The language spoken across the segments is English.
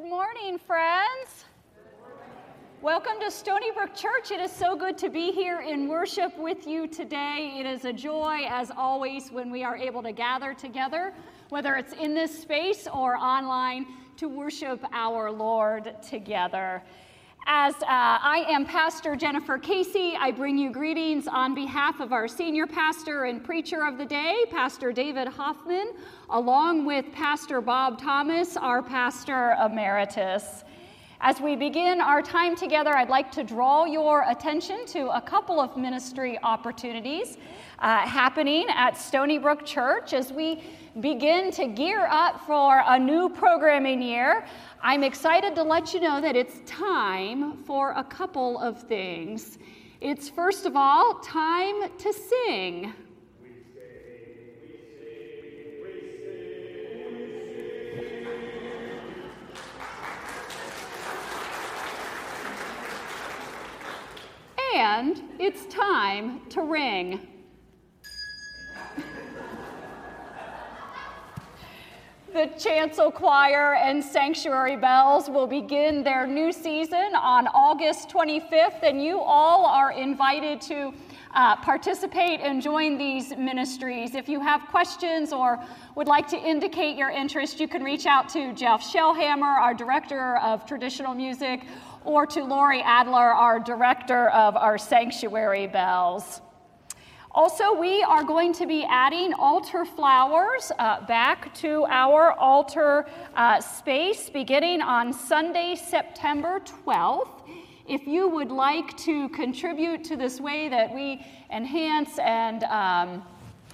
Good morning, friends. Welcome to Stony Brook Church. It is so good to be here in worship with you today. It is a joy, as always, when we are able to gather together, whether it's in this space or online, to worship our Lord together. As uh, I am Pastor Jennifer Casey, I bring you greetings on behalf of our senior pastor and preacher of the day, Pastor David Hoffman, along with Pastor Bob Thomas, our pastor emeritus. As we begin our time together, I'd like to draw your attention to a couple of ministry opportunities uh, happening at Stony Brook Church as we begin to gear up for a new programming year. I'm excited to let you know that it's time for a couple of things. It's first of all time to sing. And it's time to ring. The chancel choir and sanctuary bells will begin their new season on August 25th, and you all are invited to uh, participate and join these ministries. If you have questions or would like to indicate your interest, you can reach out to Jeff Shellhammer, our director of traditional music, or to Lori Adler, our director of our sanctuary bells. Also, we are going to be adding altar flowers uh, back to our altar uh, space beginning on Sunday, September 12th. If you would like to contribute to this way that we enhance and um,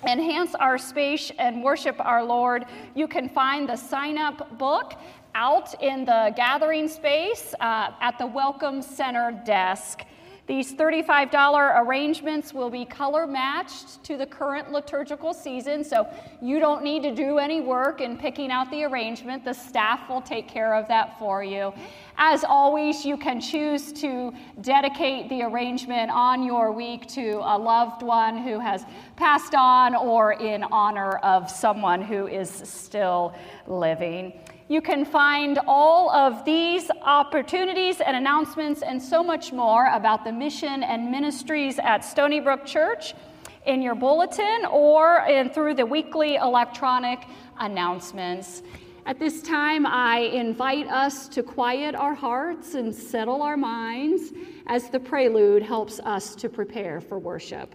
enhance our space and worship our Lord, you can find the sign up book out in the gathering space uh, at the Welcome Center desk. These $35 arrangements will be color matched to the current liturgical season, so you don't need to do any work in picking out the arrangement. The staff will take care of that for you. As always, you can choose to dedicate the arrangement on your week to a loved one who has passed on or in honor of someone who is still living. You can find all of these opportunities and announcements and so much more about the mission and ministries at Stony Brook Church in your bulletin or in, through the weekly electronic announcements. At this time, I invite us to quiet our hearts and settle our minds as the prelude helps us to prepare for worship.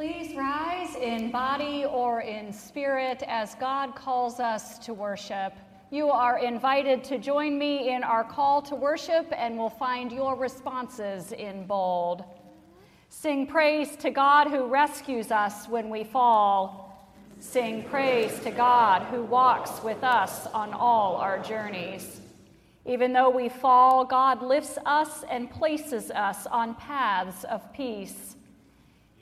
Please rise in body or in spirit as God calls us to worship. You are invited to join me in our call to worship and we'll find your responses in bold. Sing praise to God who rescues us when we fall. Sing praise to God who walks with us on all our journeys. Even though we fall, God lifts us and places us on paths of peace.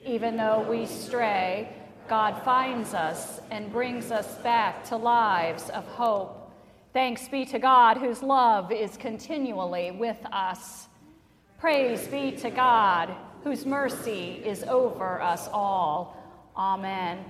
Even though we stray, God finds us and brings us back to lives of hope. Thanks be to God, whose love is continually with us. Praise be to God, whose mercy is over us all. Amen.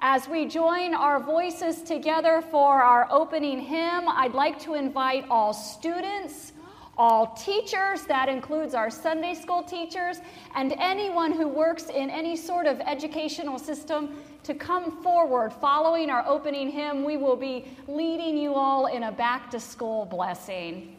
As we join our voices together for our opening hymn, I'd like to invite all students, all teachers, that includes our Sunday school teachers, and anyone who works in any sort of educational system to come forward following our opening hymn. We will be leading you all in a back to school blessing.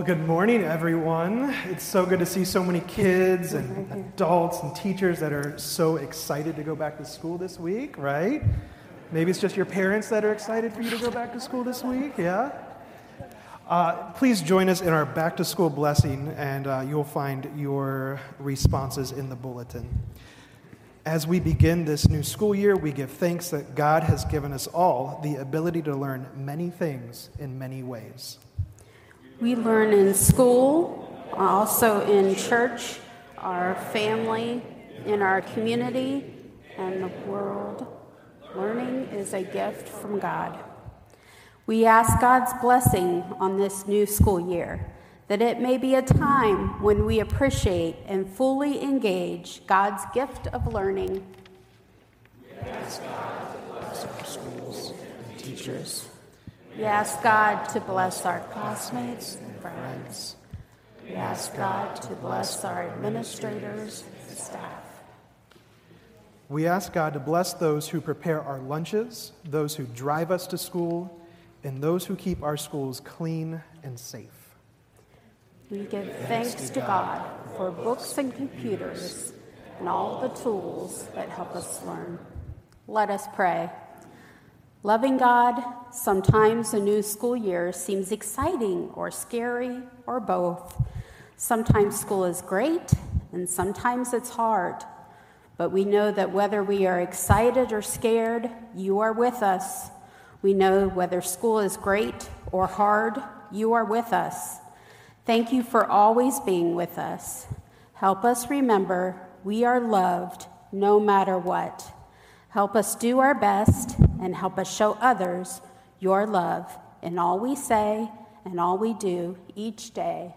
Well, good morning, everyone. It's so good to see so many kids and adults and teachers that are so excited to go back to school this week, right? Maybe it's just your parents that are excited for you to go back to school this week, yeah? Uh, please join us in our back to school blessing, and uh, you'll find your responses in the bulletin. As we begin this new school year, we give thanks that God has given us all the ability to learn many things in many ways. We learn in school, uh, also in church, our family, in our community, and the world. Learning is a gift from God. We ask God's blessing on this new school year, that it may be a time when we appreciate and fully engage God's gift of learning. We ask God bless our schools and teachers we ask God to bless our classmates and friends. We ask God to bless our administrators and staff. We ask God to bless those who prepare our lunches, those who drive us to school, and those who keep our schools clean and safe. We give thanks to God for books and computers and all the tools that help us learn. Let us pray. Loving God, sometimes a new school year seems exciting or scary or both. Sometimes school is great and sometimes it's hard. But we know that whether we are excited or scared, you are with us. We know whether school is great or hard, you are with us. Thank you for always being with us. Help us remember we are loved no matter what. Help us do our best and help us show others your love in all we say and all we do each day.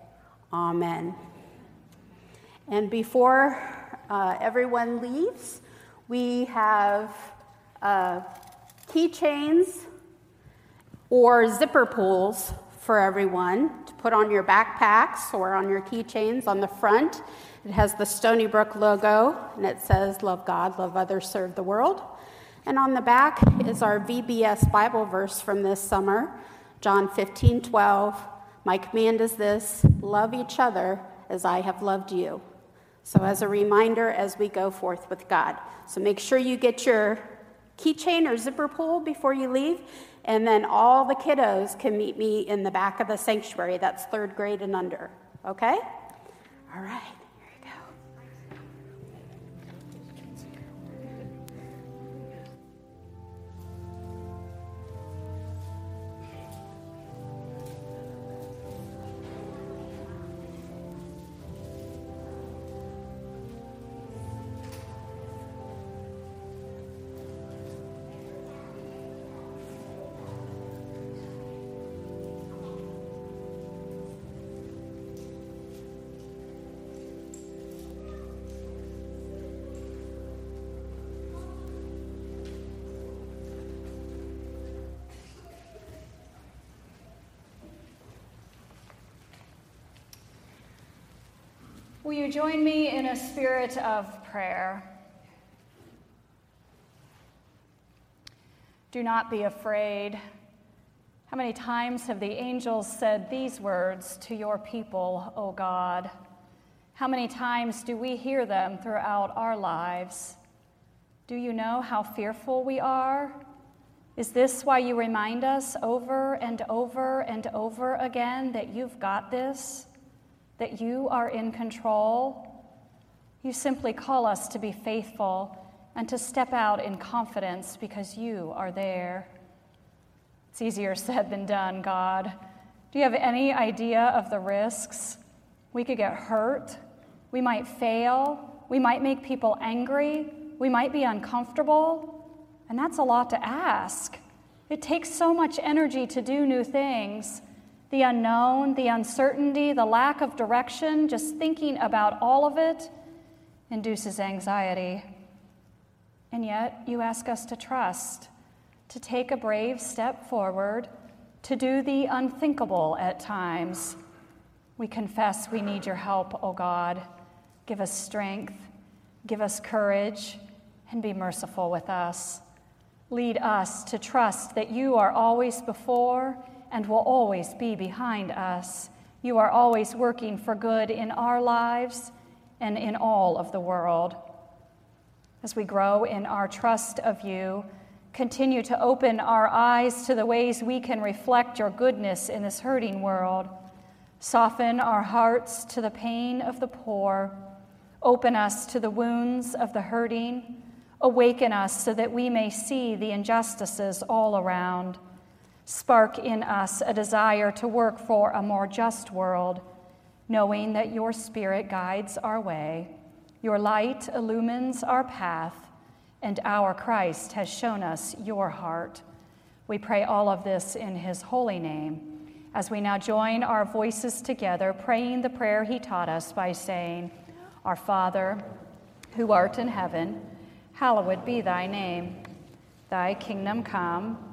Amen. And before uh, everyone leaves, we have uh, keychains or zipper pulls for everyone to put on your backpacks or on your keychains on the front. It has the Stony Brook logo and it says, Love God, love others, serve the world. And on the back is our VBS Bible verse from this summer, John 15, 12. My command is this love each other as I have loved you. So, as a reminder, as we go forth with God. So, make sure you get your keychain or zipper pull before you leave. And then all the kiddos can meet me in the back of the sanctuary. That's third grade and under. Okay? All right. Will you join me in a spirit of prayer? Do not be afraid. How many times have the angels said these words to your people, O God? How many times do we hear them throughout our lives? Do you know how fearful we are? Is this why you remind us over and over and over again that you've got this? That you are in control. You simply call us to be faithful and to step out in confidence because you are there. It's easier said than done, God. Do you have any idea of the risks? We could get hurt. We might fail. We might make people angry. We might be uncomfortable. And that's a lot to ask. It takes so much energy to do new things the unknown, the uncertainty, the lack of direction, just thinking about all of it induces anxiety. And yet, you ask us to trust, to take a brave step forward, to do the unthinkable at times. We confess we need your help, O God. Give us strength, give us courage, and be merciful with us. Lead us to trust that you are always before and will always be behind us. You are always working for good in our lives and in all of the world. As we grow in our trust of you, continue to open our eyes to the ways we can reflect your goodness in this hurting world. Soften our hearts to the pain of the poor. Open us to the wounds of the hurting. Awaken us so that we may see the injustices all around. Spark in us a desire to work for a more just world, knowing that your Spirit guides our way, your light illumines our path, and our Christ has shown us your heart. We pray all of this in his holy name. As we now join our voices together, praying the prayer he taught us by saying, Our Father, who art in heaven, hallowed be thy name. Thy kingdom come.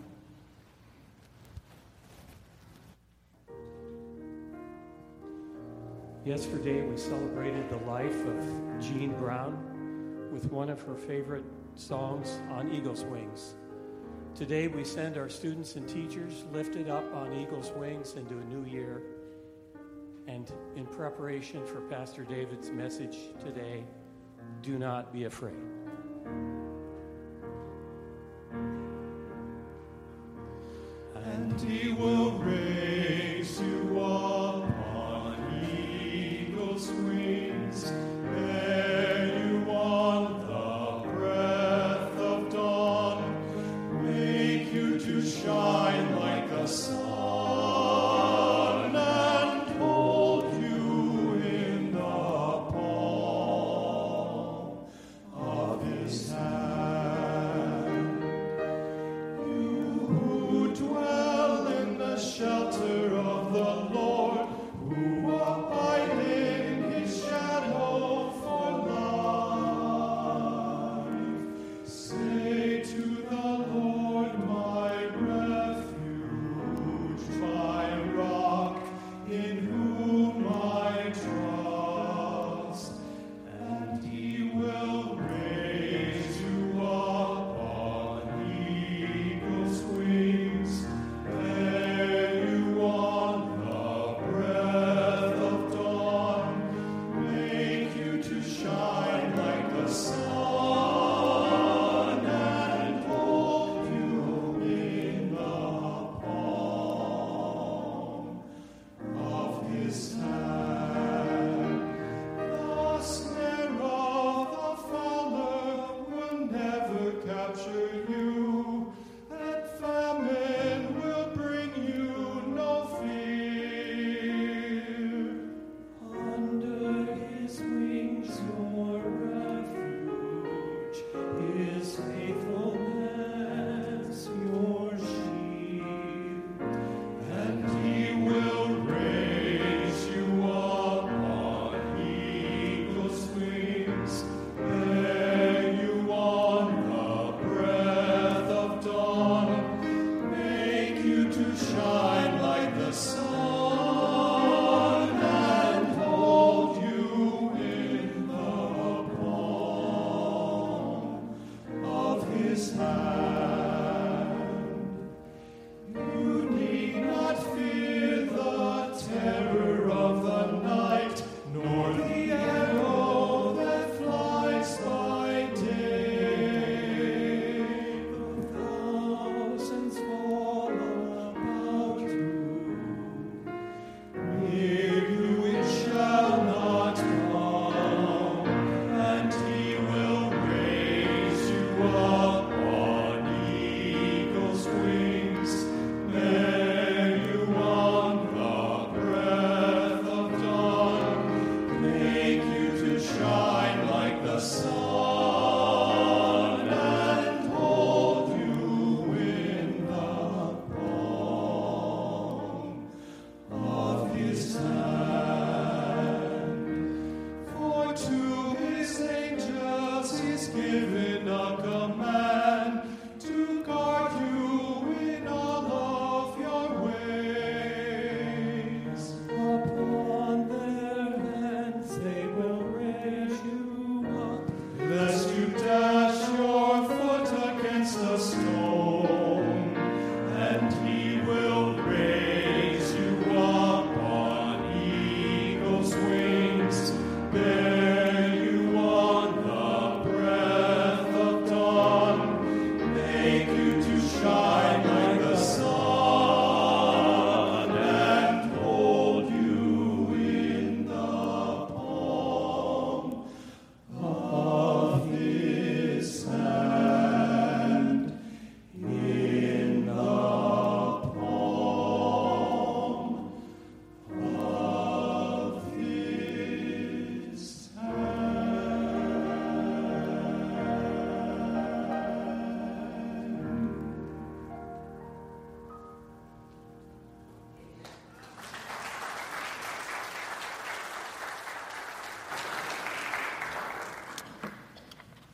Yesterday, we celebrated the life of Jean Brown with one of her favorite songs, On Eagle's Wings. Today, we send our students and teachers lifted up on eagle's wings into a new year. And in preparation for Pastor David's message today, do not be afraid. And he will raise you up wings.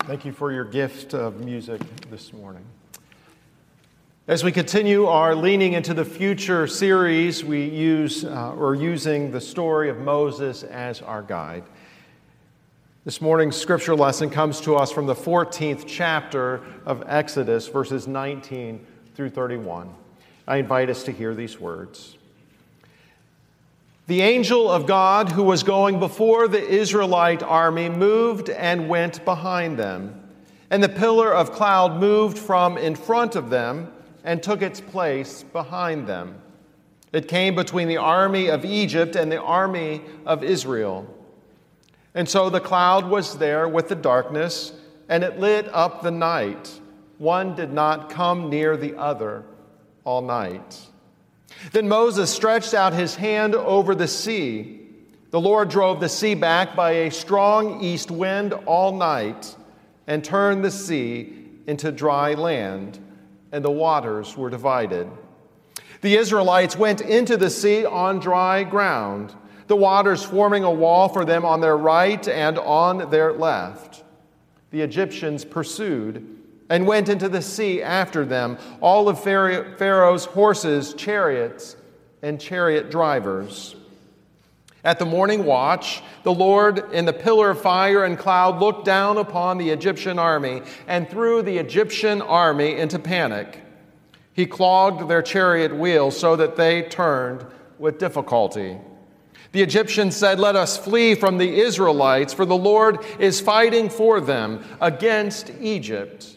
Thank you for your gift of music this morning. As we continue our Leaning into the Future series, we use, uh, or using the story of Moses as our guide. This morning's scripture lesson comes to us from the 14th chapter of Exodus, verses 19 through 31. I invite us to hear these words. The angel of God who was going before the Israelite army moved and went behind them, and the pillar of cloud moved from in front of them and took its place behind them. It came between the army of Egypt and the army of Israel. And so the cloud was there with the darkness, and it lit up the night. One did not come near the other all night. Then Moses stretched out his hand over the sea. The Lord drove the sea back by a strong east wind all night and turned the sea into dry land, and the waters were divided. The Israelites went into the sea on dry ground the waters forming a wall for them on their right and on their left. The Egyptians pursued and went into the sea after them, all of Pharaoh's horses, chariots, and chariot drivers. At the morning watch, the Lord in the pillar of fire and cloud looked down upon the Egyptian army and threw the Egyptian army into panic. He clogged their chariot wheels so that they turned with difficulty. The Egyptians said, Let us flee from the Israelites, for the Lord is fighting for them against Egypt.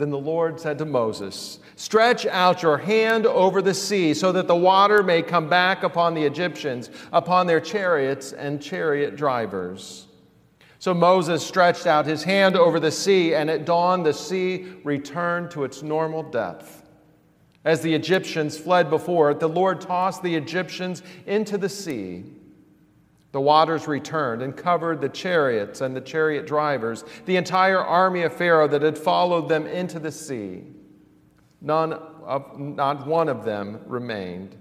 Then the Lord said to Moses, Stretch out your hand over the sea so that the water may come back upon the Egyptians, upon their chariots and chariot drivers. So Moses stretched out his hand over the sea, and at dawn the sea returned to its normal depth. As the Egyptians fled before it, the Lord tossed the Egyptians into the sea. The waters returned and covered the chariots and the chariot drivers, the entire army of Pharaoh that had followed them into the sea. None of, not one of them remained.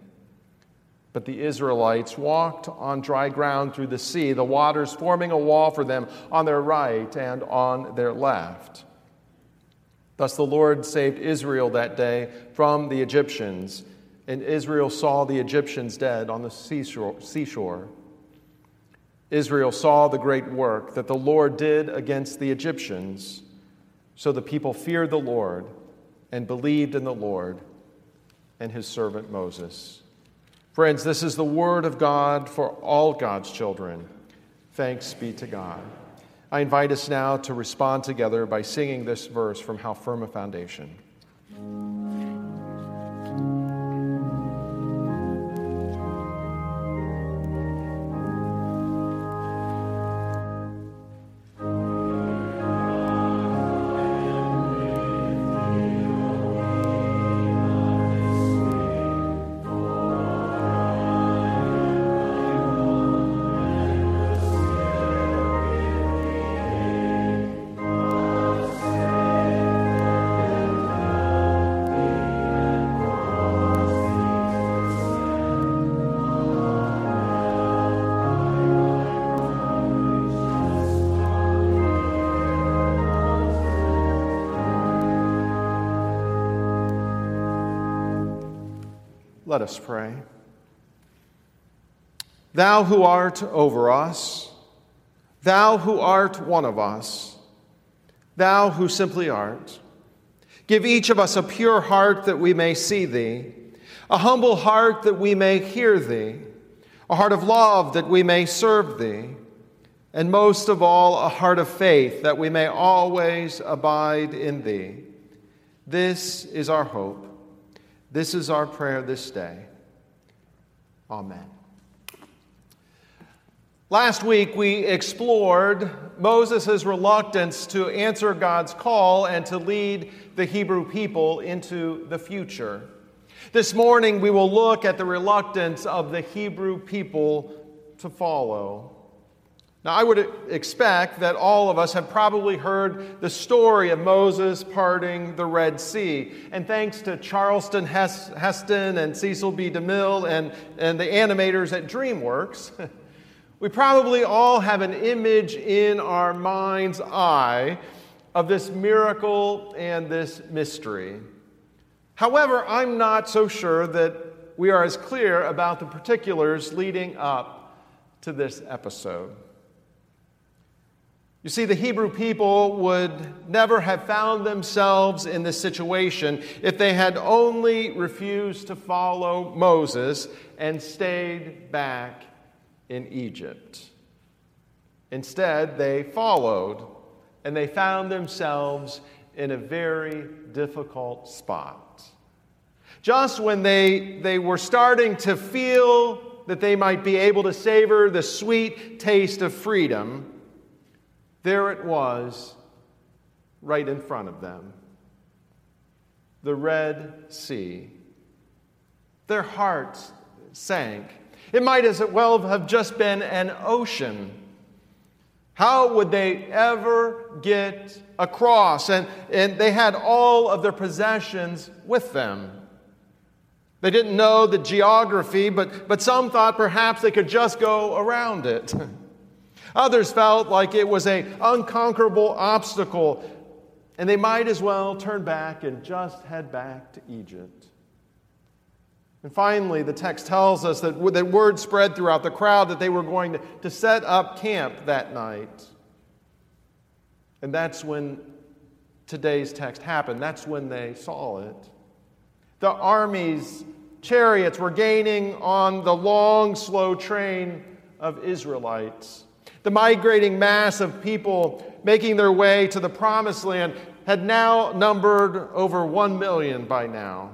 But the Israelites walked on dry ground through the sea, the waters forming a wall for them on their right and on their left. Thus the Lord saved Israel that day from the Egyptians, and Israel saw the Egyptians dead on the seashore. Israel saw the great work that the Lord did against the Egyptians. So the people feared the Lord and believed in the Lord and his servant Moses. Friends, this is the word of God for all God's children. Thanks be to God. I invite us now to respond together by singing this verse from How Firm a Foundation. Let us pray. Thou who art over us, thou who art one of us, thou who simply art, give each of us a pure heart that we may see thee, a humble heart that we may hear thee, a heart of love that we may serve thee, and most of all, a heart of faith that we may always abide in thee. This is our hope. This is our prayer this day. Amen. Last week, we explored Moses' reluctance to answer God's call and to lead the Hebrew people into the future. This morning, we will look at the reluctance of the Hebrew people to follow. Now, I would expect that all of us have probably heard the story of Moses parting the Red Sea. And thanks to Charlton Heston and Cecil B. DeMille and, and the animators at DreamWorks, We probably all have an image in our mind's eye of this miracle and this mystery. However, I'm not so sure that we are as clear about the particulars leading up to this episode. You see, the Hebrew people would never have found themselves in this situation if they had only refused to follow Moses and stayed back in Egypt. Instead, they followed and they found themselves in a very difficult spot. Just when they, they were starting to feel that they might be able to savor the sweet taste of freedom, there it was right in front of them the Red Sea. Their hearts sank. It might as well have just been an ocean. How would they ever get across? And, and they had all of their possessions with them. They didn't know the geography, but, but some thought perhaps they could just go around it. Others felt like it was an unconquerable obstacle, and they might as well turn back and just head back to Egypt. And finally, the text tells us that, that word spread throughout the crowd that they were going to, to set up camp that night. And that's when today's text happened. That's when they saw it. The army's chariots were gaining on the long, slow train of Israelites. The migrating mass of people making their way to the promised land had now numbered over one million by now.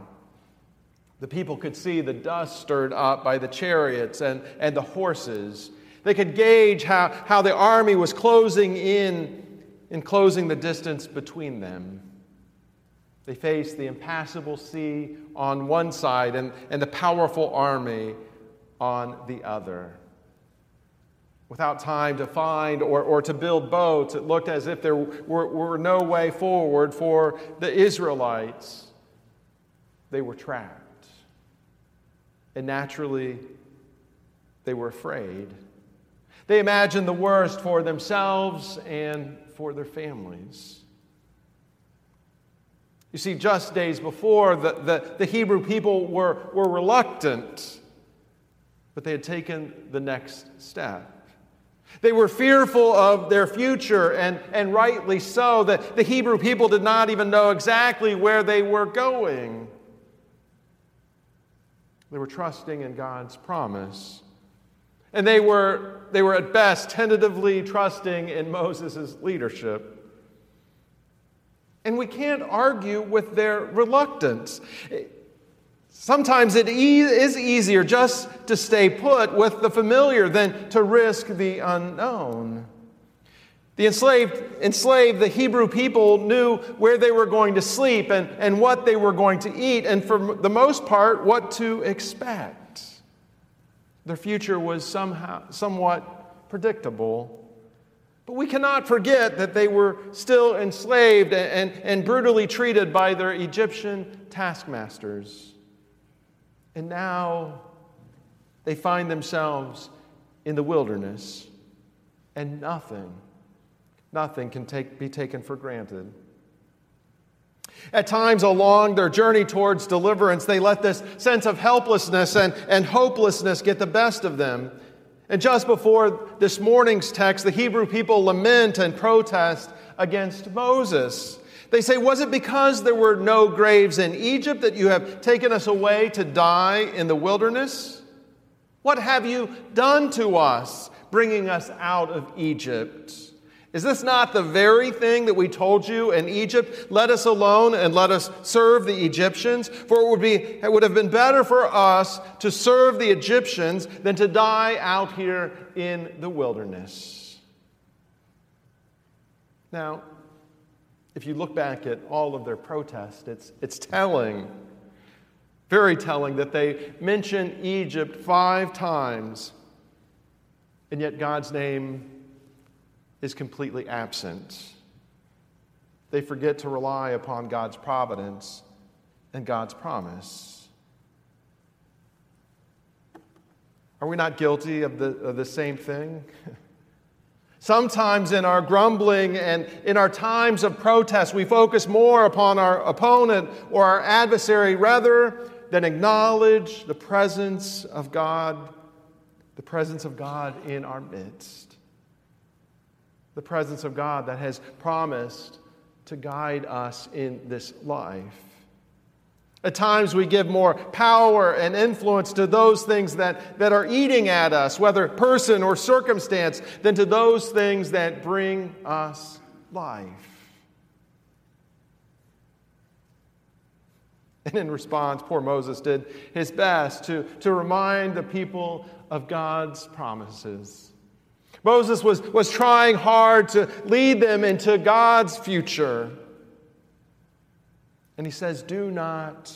The people could see the dust stirred up by the chariots and, and the horses. They could gauge how, how the army was closing in and closing the distance between them. They faced the impassable sea on one side and, and the powerful army on the other. Without time to find or, or to build boats, it looked as if there were, were no way forward for the Israelites. They were trapped. And naturally, they were afraid. They imagined the worst for themselves and for their families. You see, just days before, the, the, the, Hebrew people were, were reluctant, but they had taken the next step. They were fearful of their future, and, and rightly so. The, the Hebrew people did not even know exactly where they were going. They were trusting in God's promise. And they were, they were at best tentatively trusting in Moses' leadership. And we can't argue with their reluctance. Sometimes it e- is easier just to stay put with the familiar than to risk the unknown. The enslaved, enslaved, the Hebrew people knew where they were going to sleep and, and what they were going to eat, and for the most part, what to expect. Their future was somehow, somewhat predictable. But we cannot forget that they were still enslaved and, and, and brutally treated by their Egyptian taskmasters. And now they find themselves in the wilderness, and nothing, nothing can take, be taken for granted. At times along their journey towards deliverance, they let this sense of helplessness and, and hopelessness get the best of them. And just before this morning's text, the Hebrew people lament and protest against Moses. They say, Was it because there were no graves in Egypt that you have taken us away to die in the wilderness? What have you done to us, bringing us out of Egypt? Is this not the very thing that we told you in Egypt? Let us alone and let us serve the Egyptians? For it would, be, it would have been better for us to serve the Egyptians than to die out here in the wilderness. Now, if you look back at all of their protests, it's, it's telling, very telling, that they mention Egypt five times, and yet God's name is completely absent. They forget to rely upon God's providence and God's promise. Are we not guilty of the, of the same thing? Sometimes in our grumbling and in our times of protest, we focus more upon our opponent or our adversary rather than acknowledge the presence of God, the presence of God in our midst. The presence of God that has promised to guide us in this life. At times, we give more power and influence to those things that, that are eating at us, whether person or circumstance, than to those things that bring us life. And in response, poor Moses did his best to, to remind the people of God's promises. Moses was, was trying hard to lead them into God's future. And he says, Do not,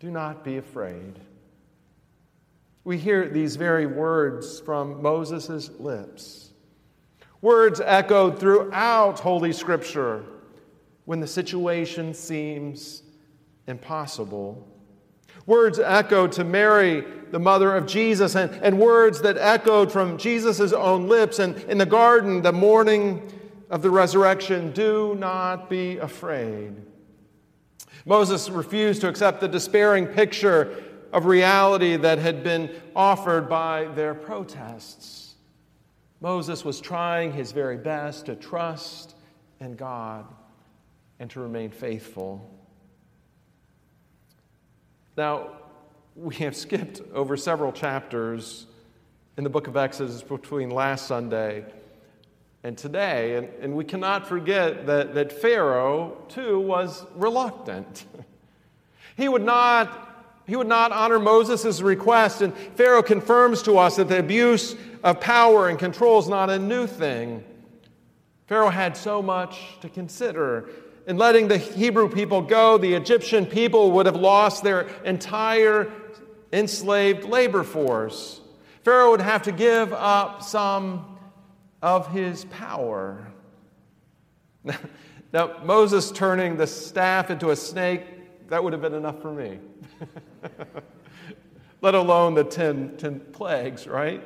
do not be afraid. We hear these very words from Moses' lips. Words echoed throughout Holy Scripture when the situation seems impossible. Words echoed to Mary, the mother of Jesus, and, and words that echoed from Jesus' own lips and in the garden the morning of the resurrection do not be afraid. Moses refused to accept the despairing picture of reality that had been offered by their protests. Moses was trying his very best to trust in God and to remain faithful. Now, we have skipped over several chapters in the book of Exodus between last Sunday and today, and, and we cannot forget that, that Pharaoh, too, was reluctant. he would not he would not honor Moses' request, and Pharaoh confirms to us that the abuse of power and control is not a new thing. Pharaoh had so much to consider. In letting the Hebrew people go, the Egyptian people would have lost their entire enslaved labor force. Pharaoh would have to give up some of his power. Now, Moses turning the staff into a snake, that would have been enough for me. Let alone the ten, ten plagues, right?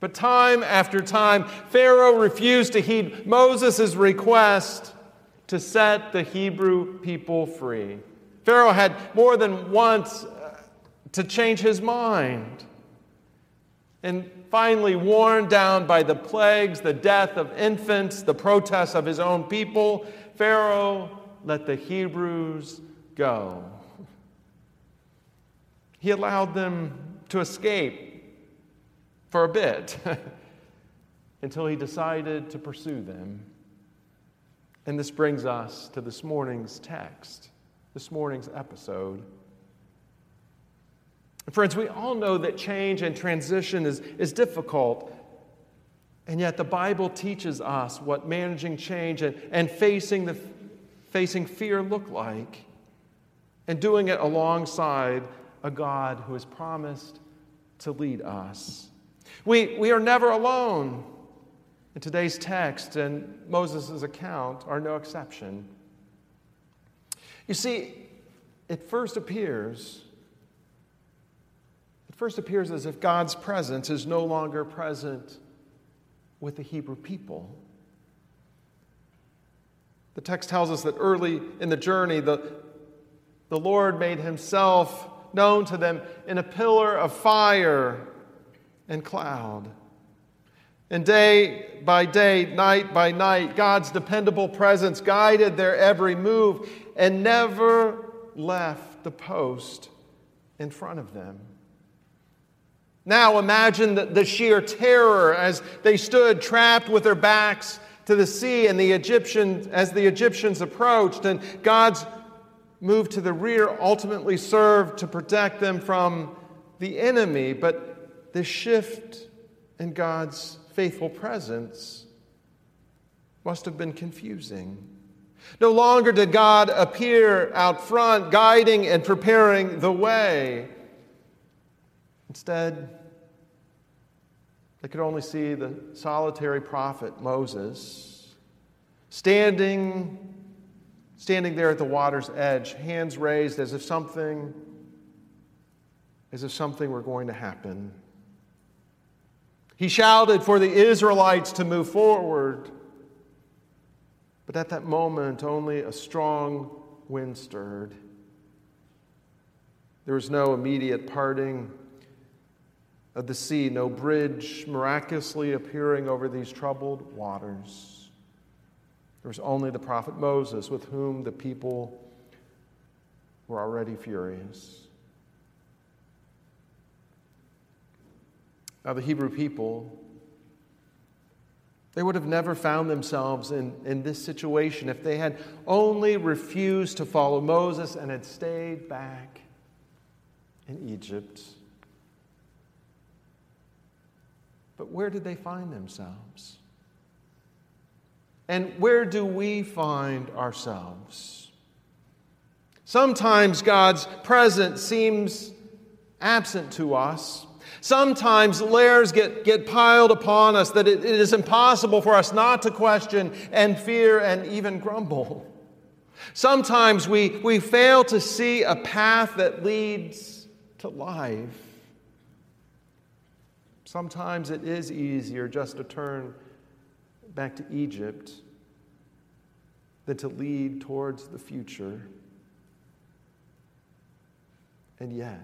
But time after time, Pharaoh refused to heed Moses' request to set the Hebrew people free. Pharaoh had more than once uh, to change his mind. And finally, worn down by the plagues, the death of infants, the protests of his own people, Pharaoh let the Hebrews go. He allowed them to escape for a bit until he decided to pursue them. And this brings us to this morning's text, this morning's episode. Friends, we all know that change and transition is, is difficult. And yet the Bible teaches us what managing change and, and facing, the, facing fear look like. And doing it alongside a God who has promised to lead us. We, we are never alone. And today's text and Moses' account are no exception. You see, it first appears first appears as if God's presence is no longer present with the Hebrew people. The text tells us that early in the journey, the, the Lord made himself known to them in a pillar of fire and cloud. And day by day, night by night, God's dependable presence guided their every move and never left the post in front of them. Now imagine the, the sheer terror as they stood trapped with their backs to the sea and the Egyptians as the Egyptians approached and God's move to the rear ultimately served to protect them from the enemy, but the shift in God's faithful presence must have been confusing. No longer did God appear out front, guiding and preparing the way. Instead, they could only see the solitary prophet Moses standing, standing there at the water's edge, hands raised as if something as if something were going to happen. He shouted for the Israelites to move forward. But at that moment, only a strong wind stirred. There was no immediate parting of the sea, no bridge miraculously appearing over these troubled waters. There was only the prophet Moses with whom the people were already furious. Now, the Hebrew people, they would have never found themselves in, in this situation if they had only refused to follow Moses and had stayed back in Egypt. But where did they find themselves? And where do we find ourselves? Sometimes God's presence seems absent to us. Sometimes layers get, get piled upon us that it, it is impossible for us not to question and fear and even grumble. Sometimes we, we fail to see a path that leads to life. Sometimes it is easier just to turn back to Egypt than to lead towards the future. And yet,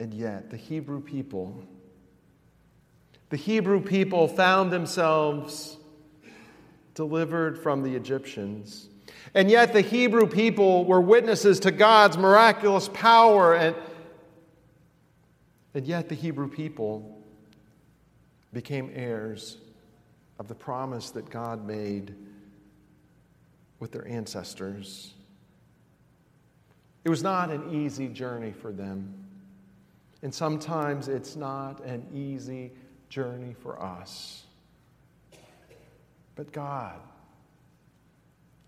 and yet, the Hebrew people, the Hebrew people found themselves delivered from the Egyptians. And yet, the Hebrew people were witnesses to God's miraculous power. And, and yet, the Hebrew people became heirs of the promise that God made with their ancestors. It was not an easy journey for them. And sometimes it's not an easy journey for us. But God,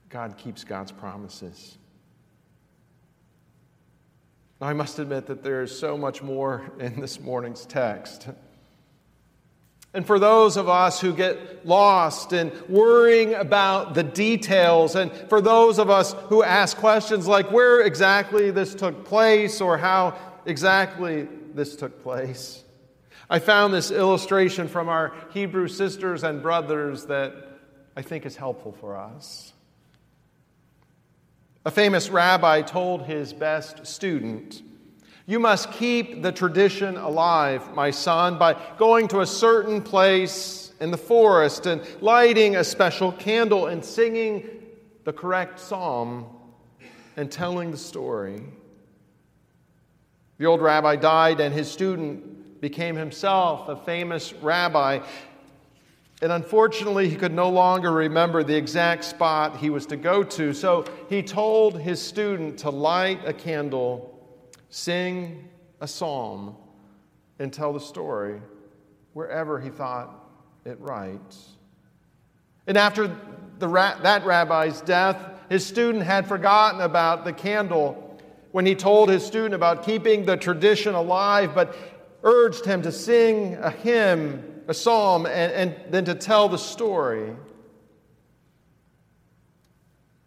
God keeps God's promises. Now, I must admit that there is so much more in this morning's text. And for those of us who get lost in worrying about the details, and for those of us who ask questions like where exactly this took place or how exactly this took place. I found this illustration from our Hebrew sisters and brothers that I think is helpful for us. A famous rabbi told his best student, You must keep the tradition alive, my son, by going to a certain place in the forest and lighting a special candle and singing the correct psalm and telling the story. The old rabbi died, and his student became himself a famous rabbi. And unfortunately, he could no longer remember the exact spot he was to go to. So he told his student to light a candle, sing a psalm, and tell the story wherever he thought it right. And after the, that rabbi's death, his student had forgotten about the candle when he told his student about keeping the tradition alive, but urged him to sing a hymn, a psalm, and, and then to tell the story.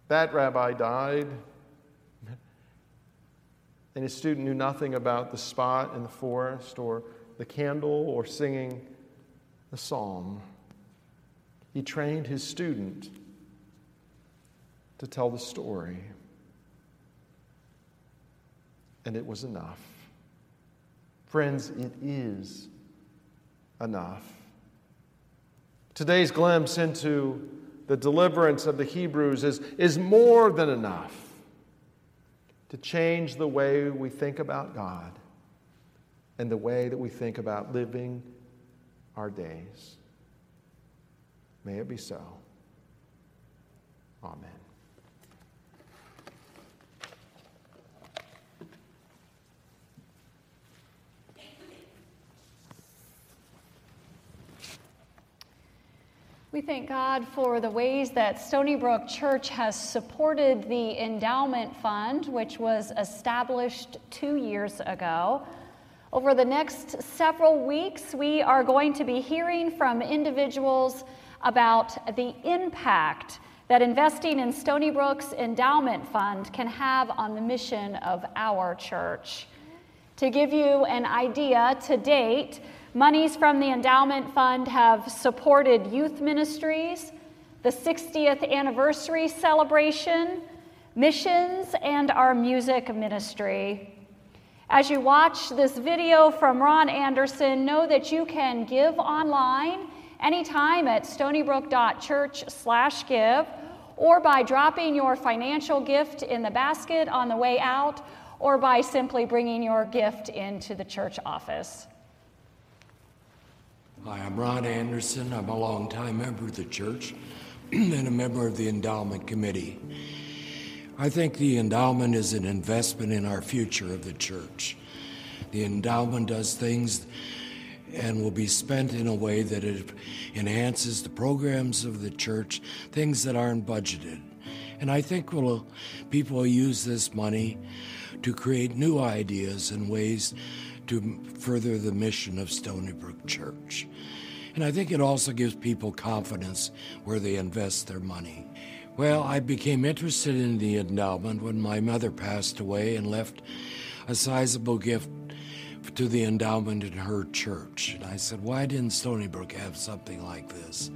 That rabbi died, and his student knew nothing about the spot in the forest or the candle or singing the psalm. He trained his student to tell the story and it was enough. Friends, it is enough. Today's glimpse into the deliverance of the Hebrews is, is more than enough to change the way we think about God and the way that we think about living our days. May it be so. Amen. We thank God for the ways that Stony Brook Church has supported the endowment fund, which was established two years ago. Over the next several weeks, we are going to be hearing from individuals about the impact that investing in Stony Brook's endowment fund can have on the mission of our church. To give you an idea, to date, monies from the endowment fund have supported youth ministries, the 60th anniversary celebration, missions, and our music ministry. As you watch this video from Ron Anderson, know that you can give online anytime at stonybrook.church/give or by dropping your financial gift in the basket on the way out or by simply bringing your gift into the church office. Hi, I'm Ron Anderson. I'm a longtime member of the church and a member of the endowment committee. I think the endowment is an investment in our future of the church. The endowment does things and will be spent in a way that it enhances the programs of the church, things that aren't budgeted. And I think we'll, people will use this money to create new ideas and ways to further the mission of Stony Brook Church. And I think it also gives people confidence where they invest their money. Well, I became interested in the endowment when my mother passed away and left a sizable gift to the endowment in her church. And I said, why didn't Stony Brook have something like this?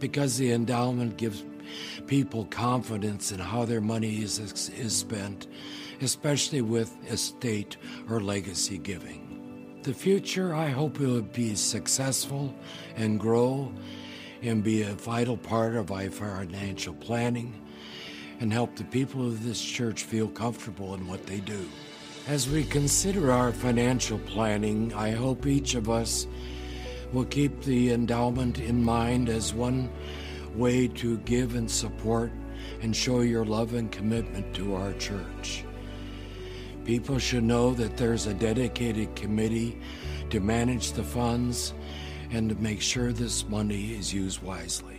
Because the endowment gives people confidence in how their money is, is spent, especially with estate or legacy giving. The future, I hope it will be successful and grow and be a vital part of our financial planning and help the people of this church feel comfortable in what they do. As we consider our financial planning, I hope each of us will keep the endowment in mind as one way to give and support and show your love and commitment to our church. People should know that there's a dedicated committee to manage the funds and to make sure this money is used wisely.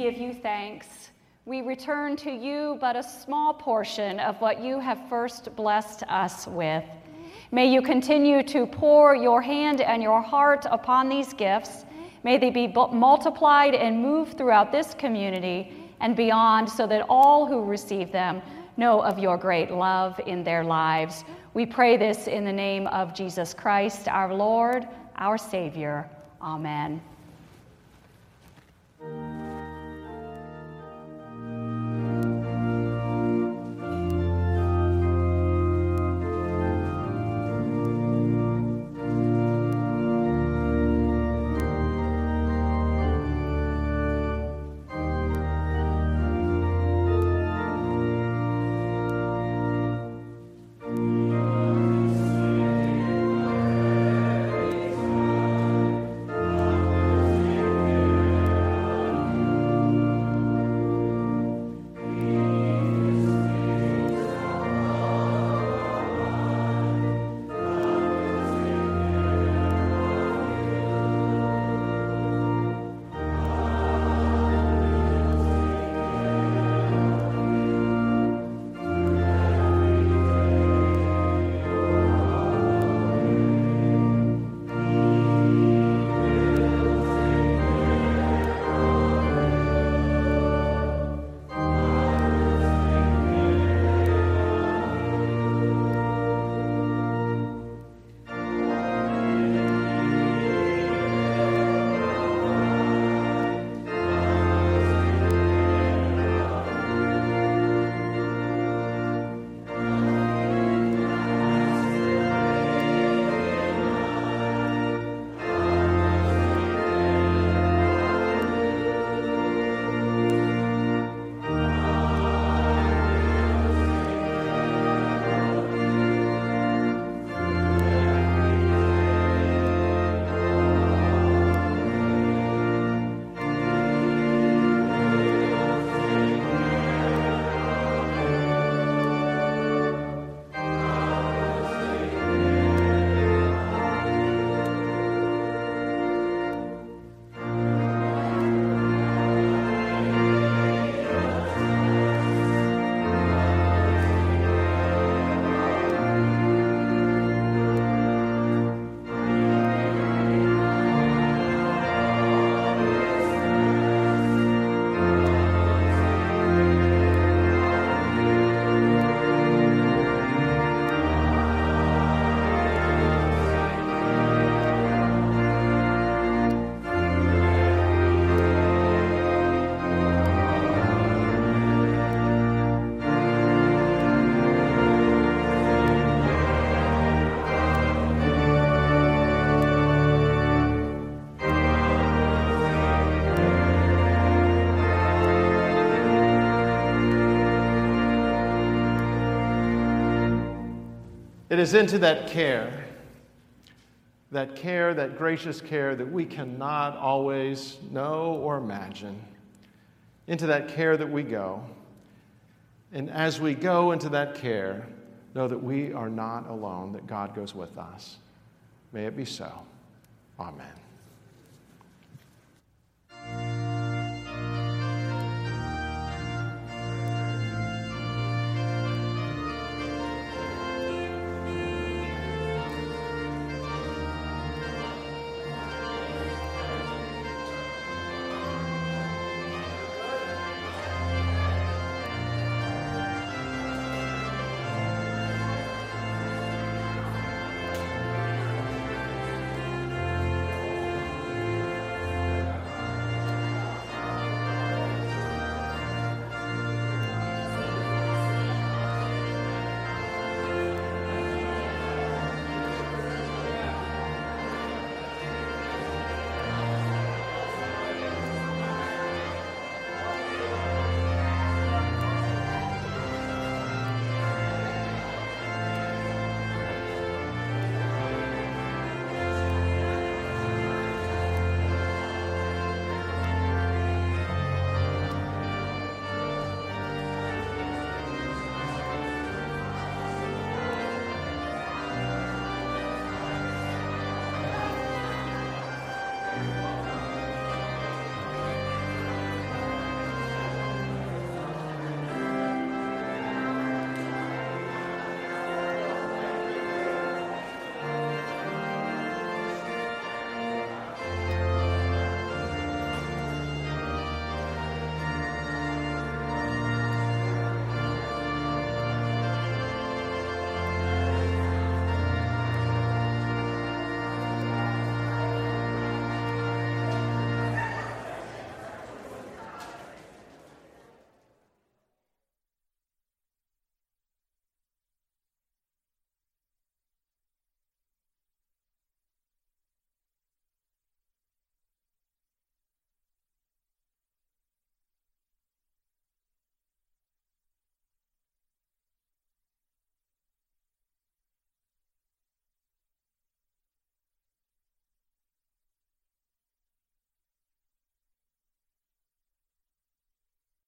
Give you thanks. We return to you but a small portion of what you have first blessed us with. May you continue to pour your hand and your heart upon these gifts. May they be multiplied and move throughout this community and beyond so that all who receive them know of your great love in their lives. We pray this in the name of Jesus Christ, our Lord, our Savior. Amen. It is into that care, that care, that gracious care that we cannot always know or imagine. Into that care that we go. And as we go into that care, know that we are not alone, that God goes with us. May it be so. Amen.